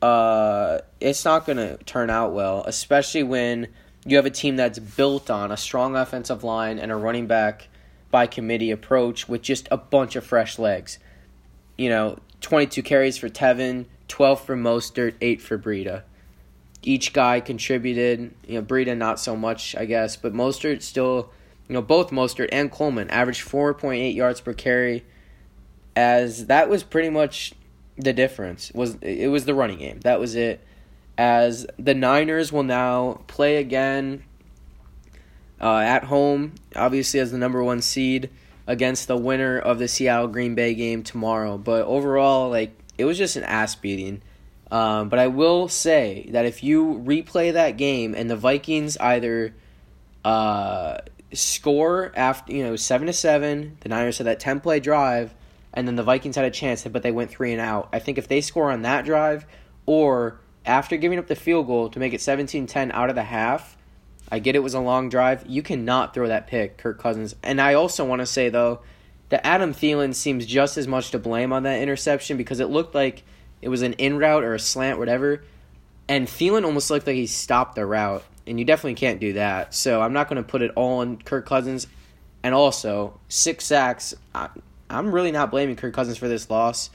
uh, it's not going to turn out well, especially when you have a team that's built on a strong offensive line and a running back by committee approach with just a bunch of fresh legs. You know, 22 carries for Tevin, 12 for Mostert, 8 for Breida. Each guy contributed. You know, Breida not so much, I guess, but Mostert still you know, both Mostert and Coleman averaged 4.8 yards per carry, as that was pretty much the difference. Was it was the running game. That was it. As the Niners will now play again uh, at home, obviously as the number one seed against the winner of the Seattle Green Bay game tomorrow. But overall, like it was just an ass beating. Um, but I will say that if you replay that game and the Vikings either uh, score after you know seven to seven. The Niners had that ten play drive, and then the Vikings had a chance, but they went three and out. I think if they score on that drive, or after giving up the field goal to make it 17-10 out of the half, I get it was a long drive. You cannot throw that pick, Kirk Cousins. And I also want to say though that Adam Thielen seems just as much to blame on that interception because it looked like it was an in route or a slant, whatever. And Thielen almost looked like he stopped the route and you definitely can't do that. So I'm not going to put it all on Kirk Cousins. And also, six sacks. I, am really not blaming Kirk Cousins for this loss.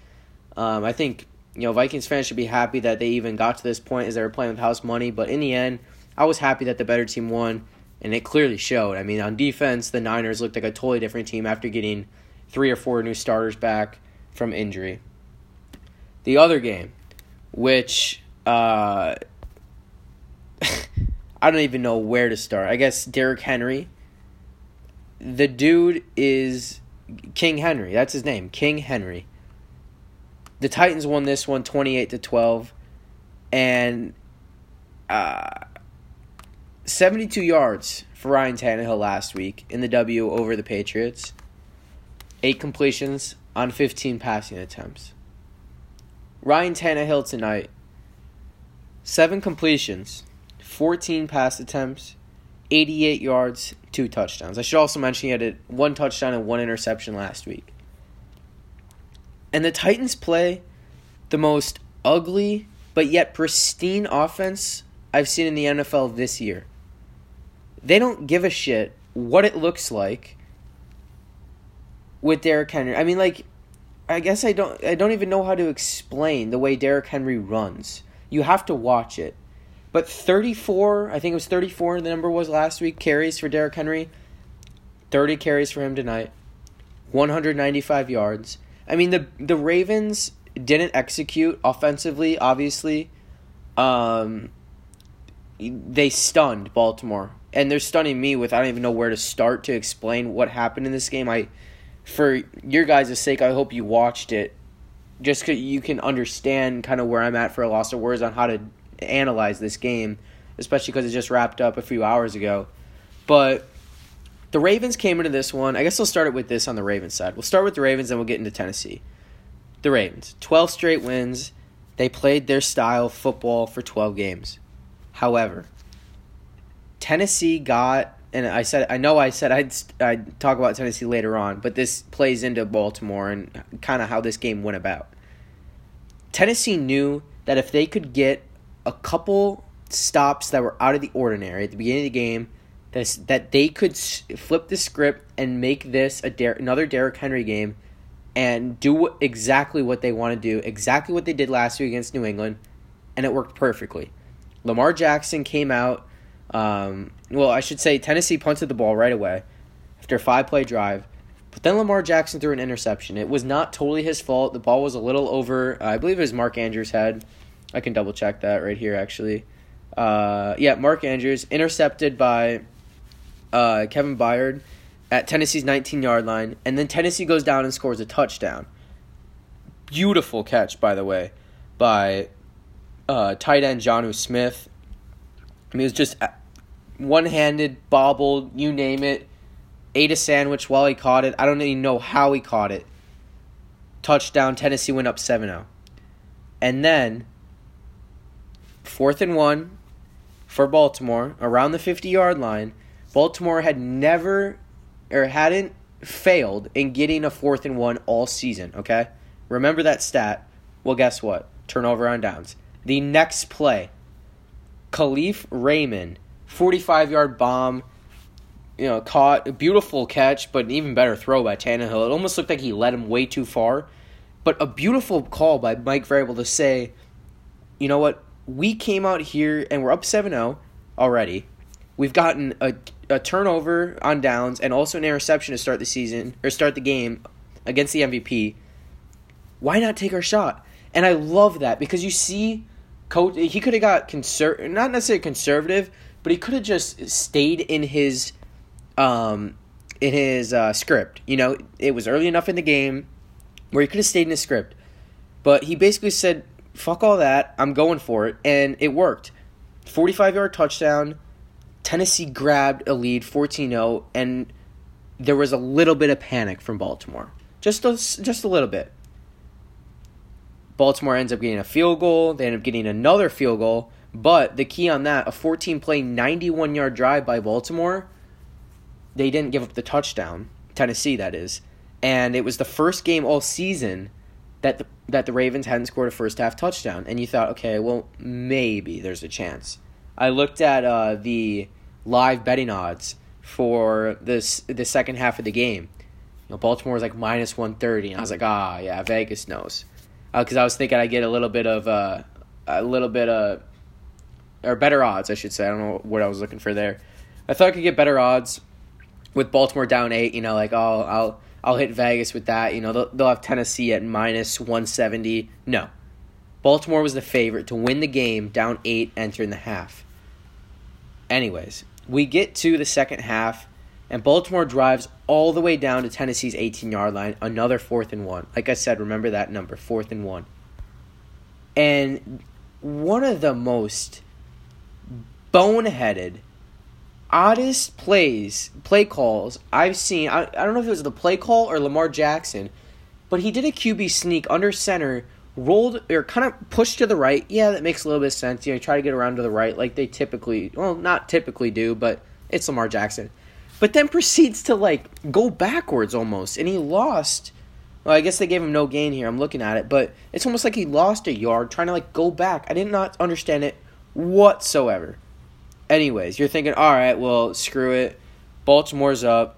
Um, I think you know Vikings fans should be happy that they even got to this point as they were playing with house money. But in the end, I was happy that the better team won, and it clearly showed. I mean, on defense, the Niners looked like a totally different team after getting three or four new starters back from injury. The other game, which uh, I don't even know where to start. I guess Derrick Henry. The dude is King Henry. That's his name, King Henry. The Titans won this one 28 to 12 and uh 72 yards for Ryan Tannehill last week in the W over the Patriots. 8 completions on 15 passing attempts. Ryan Tannehill tonight 7 completions 14 pass attempts, 88 yards, two touchdowns. I should also mention he had one touchdown and one interception last week. And the Titans play the most ugly but yet pristine offense I've seen in the NFL this year. They don't give a shit what it looks like with Derrick Henry. I mean like I guess I don't I don't even know how to explain the way Derrick Henry runs. You have to watch it. But 34, I think it was 34, the number was last week, carries for Derrick Henry. 30 carries for him tonight. 195 yards. I mean, the the Ravens didn't execute offensively, obviously. Um, they stunned Baltimore. And they're stunning me with I don't even know where to start to explain what happened in this game. I for your guys' sake, I hope you watched it just so you can understand kind of where I'm at for a loss of words on how to analyze this game, especially because it just wrapped up a few hours ago. But the Ravens came into this one. I guess I'll start it with this on the Ravens side. We'll start with the Ravens, then we'll get into Tennessee. The Ravens, 12 straight wins. They played their style football for 12 games. However, Tennessee got, and I said, I know I said I'd, I'd talk about Tennessee later on, but this plays into Baltimore and kind of how this game went about. Tennessee knew that if they could get a couple stops that were out of the ordinary at the beginning of the game, that that they could flip the script and make this a Der- another Derrick Henry game and do exactly what they want to do, exactly what they did last year against New England, and it worked perfectly. Lamar Jackson came out. Um, well, I should say Tennessee punted the ball right away after a five play drive. But then Lamar Jackson threw an interception. It was not totally his fault. The ball was a little over, I believe it was Mark Andrews' head. I can double check that right here, actually. Uh, yeah, Mark Andrews intercepted by uh, Kevin Byard at Tennessee's 19 yard line, and then Tennessee goes down and scores a touchdown. Beautiful catch, by the way, by uh, tight end Jonnu Smith. Mean, it was just uh, one handed, bobbled, you name it. Ate a sandwich while he caught it. I don't even know how he caught it. Touchdown, Tennessee went up 7 0. And then, fourth and one for Baltimore, around the 50 yard line. Baltimore had never or hadn't failed in getting a fourth and one all season, okay? Remember that stat. Well, guess what? Turnover on downs. The next play, Kalif Raymond, 45 yard bomb, you know, caught a beautiful catch, but an even better throw by Tannehill. It almost looked like he led him way too far. But a beautiful call by Mike Vrabel to say, you know what? We came out here and we're up 7 0 already. We've gotten a a turnover on downs and also an interception to start the season or start the game against the MVP, why not take our shot? And I love that because you see, coach he could have got conser- not necessarily conservative, but he could have just stayed in his um in his uh, script. You know, it was early enough in the game where he could have stayed in his script, but he basically said, "Fuck all that, I'm going for it," and it worked. Forty-five yard touchdown Tennessee grabbed a lead 14 0, and there was a little bit of panic from Baltimore. Just a, just a little bit. Baltimore ends up getting a field goal. They end up getting another field goal. But the key on that, a 14 play, 91 yard drive by Baltimore, they didn't give up the touchdown. Tennessee, that is. And it was the first game all season that the, that the Ravens hadn't scored a first half touchdown. And you thought, okay, well, maybe there's a chance. I looked at uh, the live betting odds for this the second half of the game. You know, Baltimore was like minus one thirty, and I was like, ah, yeah, Vegas knows, because uh, I was thinking I get a little bit of uh, a little bit of or better odds, I should say. I don't know what I was looking for there. I thought I could get better odds with Baltimore down eight. You know, like oh, I'll I'll hit Vegas with that. You know, they'll, they'll have Tennessee at minus one seventy. No, Baltimore was the favorite to win the game down eight entering the half. Anyways, we get to the second half, and Baltimore drives all the way down to Tennessee's 18 yard line, another fourth and one. Like I said, remember that number, fourth and one. And one of the most boneheaded, oddest plays, play calls I've seen. I, I don't know if it was the play call or Lamar Jackson, but he did a QB sneak under center rolled or kind of pushed to the right. Yeah, that makes a little bit of sense. You know, try to get around to the right like they typically, well, not typically do, but it's Lamar Jackson. But then proceeds to like go backwards almost, and he lost. Well, I guess they gave him no gain here. I'm looking at it, but it's almost like he lost a yard trying to like go back. I did not understand it whatsoever. Anyways, you're thinking, all right, well, screw it. Baltimore's up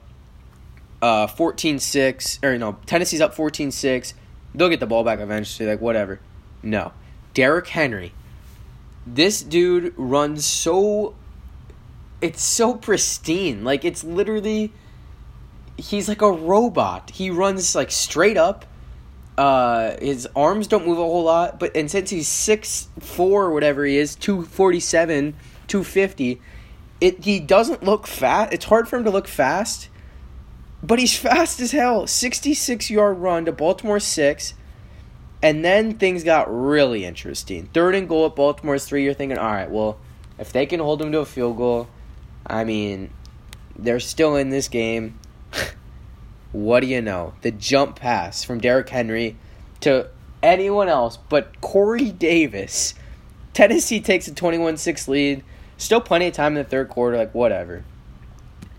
uh 14-6 or no, Tennessee's up 14-6 They'll get the ball back eventually, like whatever. No. Derrick Henry. This dude runs so it's so pristine. Like it's literally he's like a robot. He runs like straight up. Uh, his arms don't move a whole lot, but and since he's six four whatever he is, two forty seven, two fifty, it he doesn't look fat. It's hard for him to look fast but he's fast as hell. 66 yard run to Baltimore 6. And then things got really interesting. Third and goal at Baltimore's 3. You're thinking, all right, well, if they can hold him to a field goal, I mean, they're still in this game. what do you know? The jump pass from Derrick Henry to anyone else but Corey Davis. Tennessee takes a 21 6 lead. Still plenty of time in the third quarter, like whatever.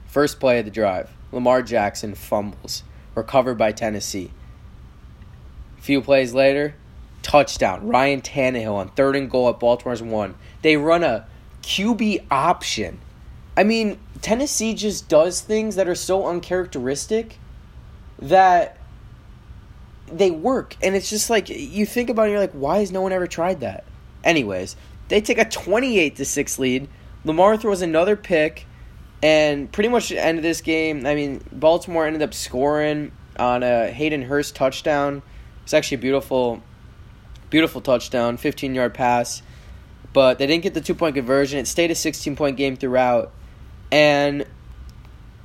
First play of the drive Lamar Jackson fumbles, recovered by Tennessee. A few plays later, touchdown. Ryan Tannehill on third and goal at Baltimore's one. They run a QB option. I mean, Tennessee just does things that are so uncharacteristic that they work. And it's just like you think about it, you're like, why has no one ever tried that? Anyways, they take a 28 to 6 lead. Lamar throws another pick and pretty much the end of this game, I mean, Baltimore ended up scoring on a Hayden Hurst touchdown. It's actually a beautiful beautiful touchdown, 15-yard pass. But they didn't get the two-point conversion. It stayed a 16-point game throughout. And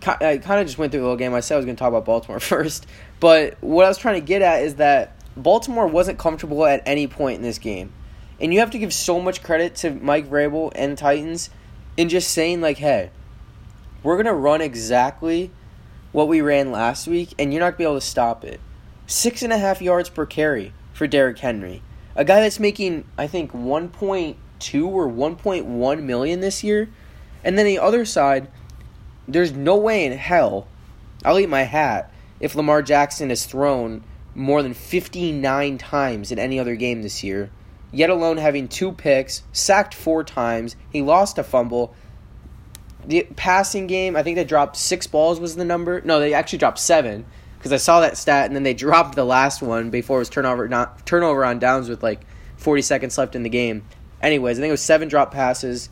I kind of just went through the whole game. I said I was going to talk about Baltimore first. But what I was trying to get at is that Baltimore wasn't comfortable at any point in this game. And you have to give so much credit to Mike Vrabel and Titans in just saying, like, hey, we're going to run exactly what we ran last week, and you're not going to be able to stop it. Six and a half yards per carry for Derrick Henry. A guy that's making, I think, 1.2 or 1.1 million this year. And then the other side, there's no way in hell I'll eat my hat if Lamar Jackson has thrown more than 59 times in any other game this year, yet alone having two picks, sacked four times, he lost a fumble. The passing game, I think they dropped six balls was the number. No, they actually dropped seven because I saw that stat and then they dropped the last one before it was turnover not turnover on downs with like 40 seconds left in the game. Anyways, I think it was seven drop passes,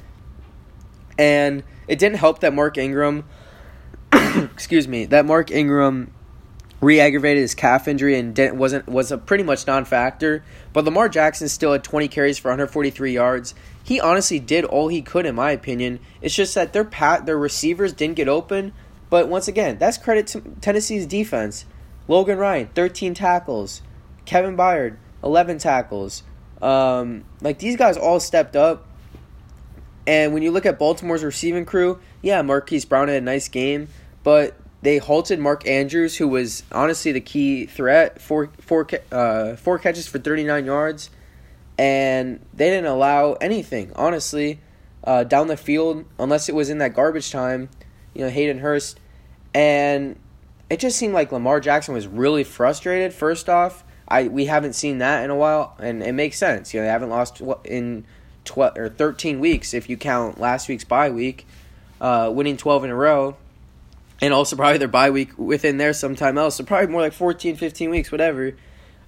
and it didn't help that Mark Ingram, excuse me, that Mark Ingram re-aggravated his calf injury and didn't, wasn't was a pretty much non-factor. But Lamar Jackson still had 20 carries for 143 yards. He honestly did all he could, in my opinion. It's just that their pat their receivers didn't get open. But once again, that's credit to Tennessee's defense. Logan Ryan, 13 tackles. Kevin Byard, 11 tackles. Um, like these guys all stepped up. And when you look at Baltimore's receiving crew, yeah, Marquise Brown had a nice game, but they halted Mark Andrews, who was honestly the key threat, four, four, uh, four catches for 39 yards, and they didn't allow anything, honestly, uh, down the field, unless it was in that garbage time, you know, Hayden Hurst. And it just seemed like Lamar Jackson was really frustrated, first off. I We haven't seen that in a while, and it makes sense. You know, they haven't lost in 12 or 13 weeks if you count last week's bye week, uh, winning 12 in a row and also probably their bye week within there sometime else. So probably more like 14, 15 weeks, whatever.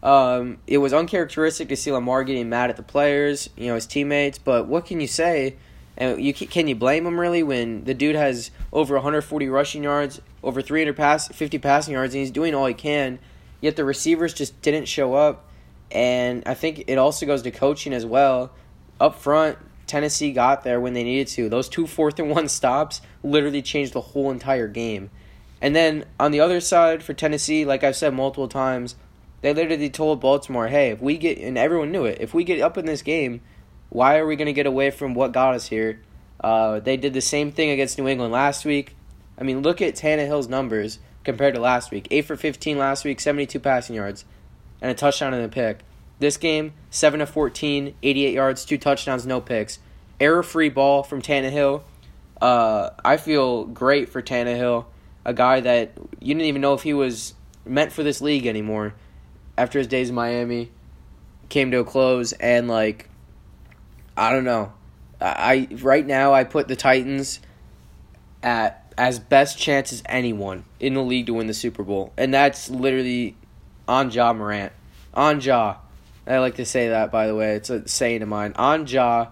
Um, it was uncharacteristic to see Lamar getting mad at the players, you know, his teammates. But what can you say? And you can you blame him really when the dude has over 140 rushing yards, over 300 pass, 50 passing yards, and he's doing all he can. Yet the receivers just didn't show up, and I think it also goes to coaching as well. Up front, Tennessee got there when they needed to. Those two fourth and one stops literally changed the whole entire game. And then on the other side for Tennessee, like I've said multiple times, they literally told Baltimore, "Hey, if we get and everyone knew it, if we get up in this game, why are we going to get away from what got us here?" Uh, they did the same thing against New England last week. I mean, look at Tannehill's numbers compared to last week. 8 for 15 last week, 72 passing yards, and a touchdown and a pick. This game, 7 of 14, 88 yards, two touchdowns, no picks. Error free ball from Tannehill. Uh, I feel great for Tannehill, a guy that you didn't even know if he was meant for this league anymore after his days in Miami came to a close and like I don't know. I right now I put the Titans at as best chance as anyone in the league to win the Super Bowl. And that's literally on Ja Morant. On Ja. I like to say that, by the way. It's a saying of mine. On Ja,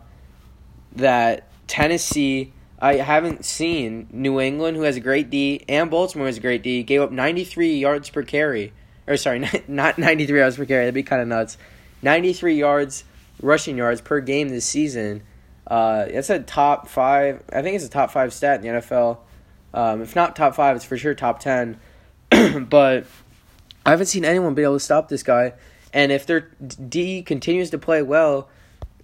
that Tennessee, I haven't seen New England, who has a great D, and Baltimore has a great D, gave up 93 yards per carry. Or, sorry, not 93 yards per carry. That'd be kind of nuts. 93 yards, rushing yards per game this season. Uh, it's a top five. I think it's a top five stat in the NFL. Um, if not top five, it's for sure top 10. but I haven't seen anyone be able to stop this guy. And if their D continues to play well,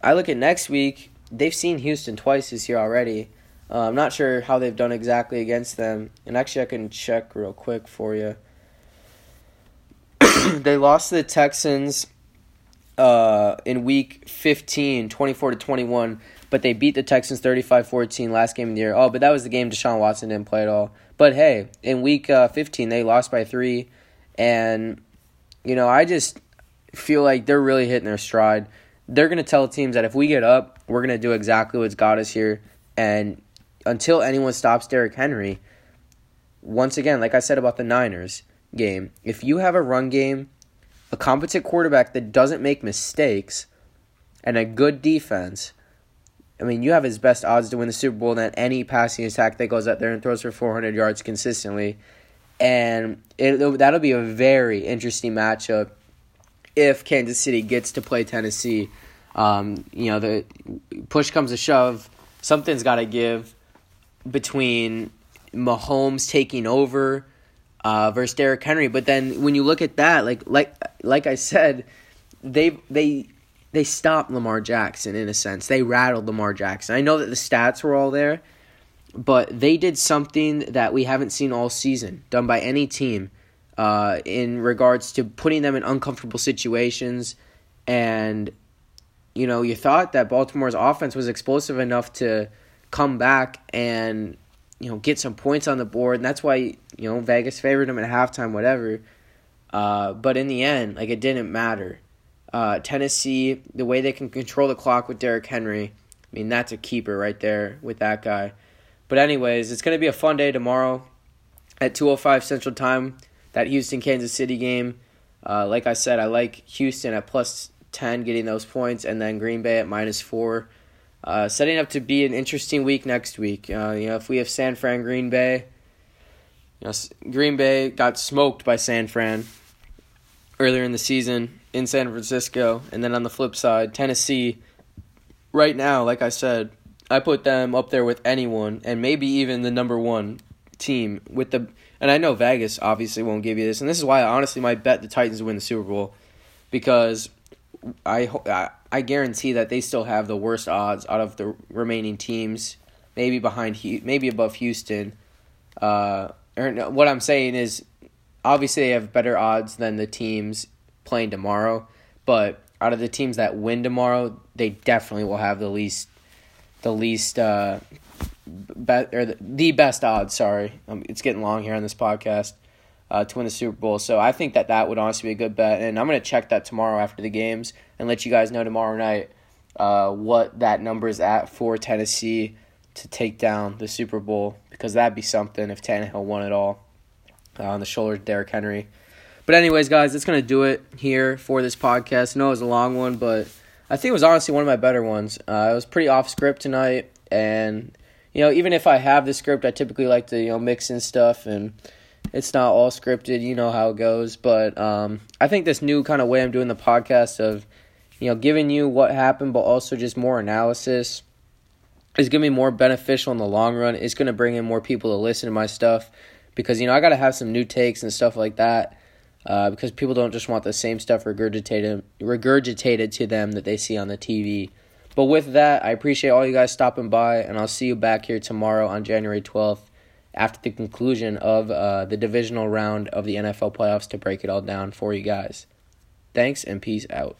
I look at next week. They've seen Houston twice this year already. Uh, I'm not sure how they've done exactly against them, and actually I can check real quick for you. they lost to the Texans uh, in week 15, 24 to 21, but they beat the Texans 35-14 last game of the year. Oh, but that was the game Deshaun Watson didn't play at all. But hey, in week uh, 15 they lost by 3 and you know, I just feel like they're really hitting their stride. They're going to tell teams that if we get up, we're going to do exactly what's got us here and until anyone stops Derrick Henry, once again, like I said about the Niners game, if you have a run game, a competent quarterback that doesn't make mistakes, and a good defense, I mean, you have his best odds to win the Super Bowl than any passing attack that goes out there and throws for 400 yards consistently. And it, that'll be a very interesting matchup if Kansas City gets to play Tennessee. Um, you know, the push comes to shove, something's got to give between Mahomes taking over uh, versus Derrick Henry. But then when you look at that, like like like I said, they they they stopped Lamar Jackson in a sense. They rattled Lamar Jackson. I know that the stats were all there, but they did something that we haven't seen all season done by any team uh, in regards to putting them in uncomfortable situations. And you know, you thought that Baltimore's offense was explosive enough to come back and you know get some points on the board, and that's why you know Vegas favored them at halftime, whatever. Uh, but in the end, like it didn't matter. Uh, Tennessee, the way they can control the clock with Derrick Henry, I mean that's a keeper right there with that guy. But anyways, it's gonna be a fun day tomorrow at 2:05 Central Time. That Houston Kansas City game. Uh, like I said, I like Houston at plus ten getting those points, and then Green Bay at minus four. Uh, setting up to be an interesting week next week. Uh, you know, if we have San Fran, Green Bay, you know, Green Bay got smoked by San Fran earlier in the season in San Francisco, and then on the flip side, Tennessee. Right now, like I said, I put them up there with anyone, and maybe even the number one team with the. And I know Vegas obviously won't give you this, and this is why I honestly might bet the Titans win the Super Bowl, because I, I guarantee that they still have the worst odds out of the remaining teams, maybe behind maybe above Houston. Uh, or no, what I'm saying is, obviously they have better odds than the teams playing tomorrow, but out of the teams that win tomorrow, they definitely will have the least, the least, uh, be, or the, the best odds. Sorry, um, it's getting long here on this podcast uh, to win the Super Bowl. So I think that that would honestly be a good bet, and I'm to check that tomorrow after the games and let you guys know tomorrow night uh, what that number is at for Tennessee to take down the Super Bowl because that'd be something if Tannehill won it all uh, on the shoulders of Derrick Henry. But anyways, guys, that's gonna do it here for this podcast. I know it was a long one, but I think it was honestly one of my better ones. Uh, was pretty off script tonight, and you know, even if I have the script, I typically like to you know mix in stuff and it's not all scripted. You know how it goes. But um, I think this new kind of way I'm doing the podcast of, you know, giving you what happened, but also just more analysis is going to be more beneficial in the long run. It's going to bring in more people to listen to my stuff because, you know, I got to have some new takes and stuff like that. Uh, because people don't just want the same stuff regurgitated regurgitated to them that they see on the TV. But with that, I appreciate all you guys stopping by, and I'll see you back here tomorrow on January 12th after the conclusion of uh, the divisional round of the NFL playoffs to break it all down for you guys. Thanks and peace out.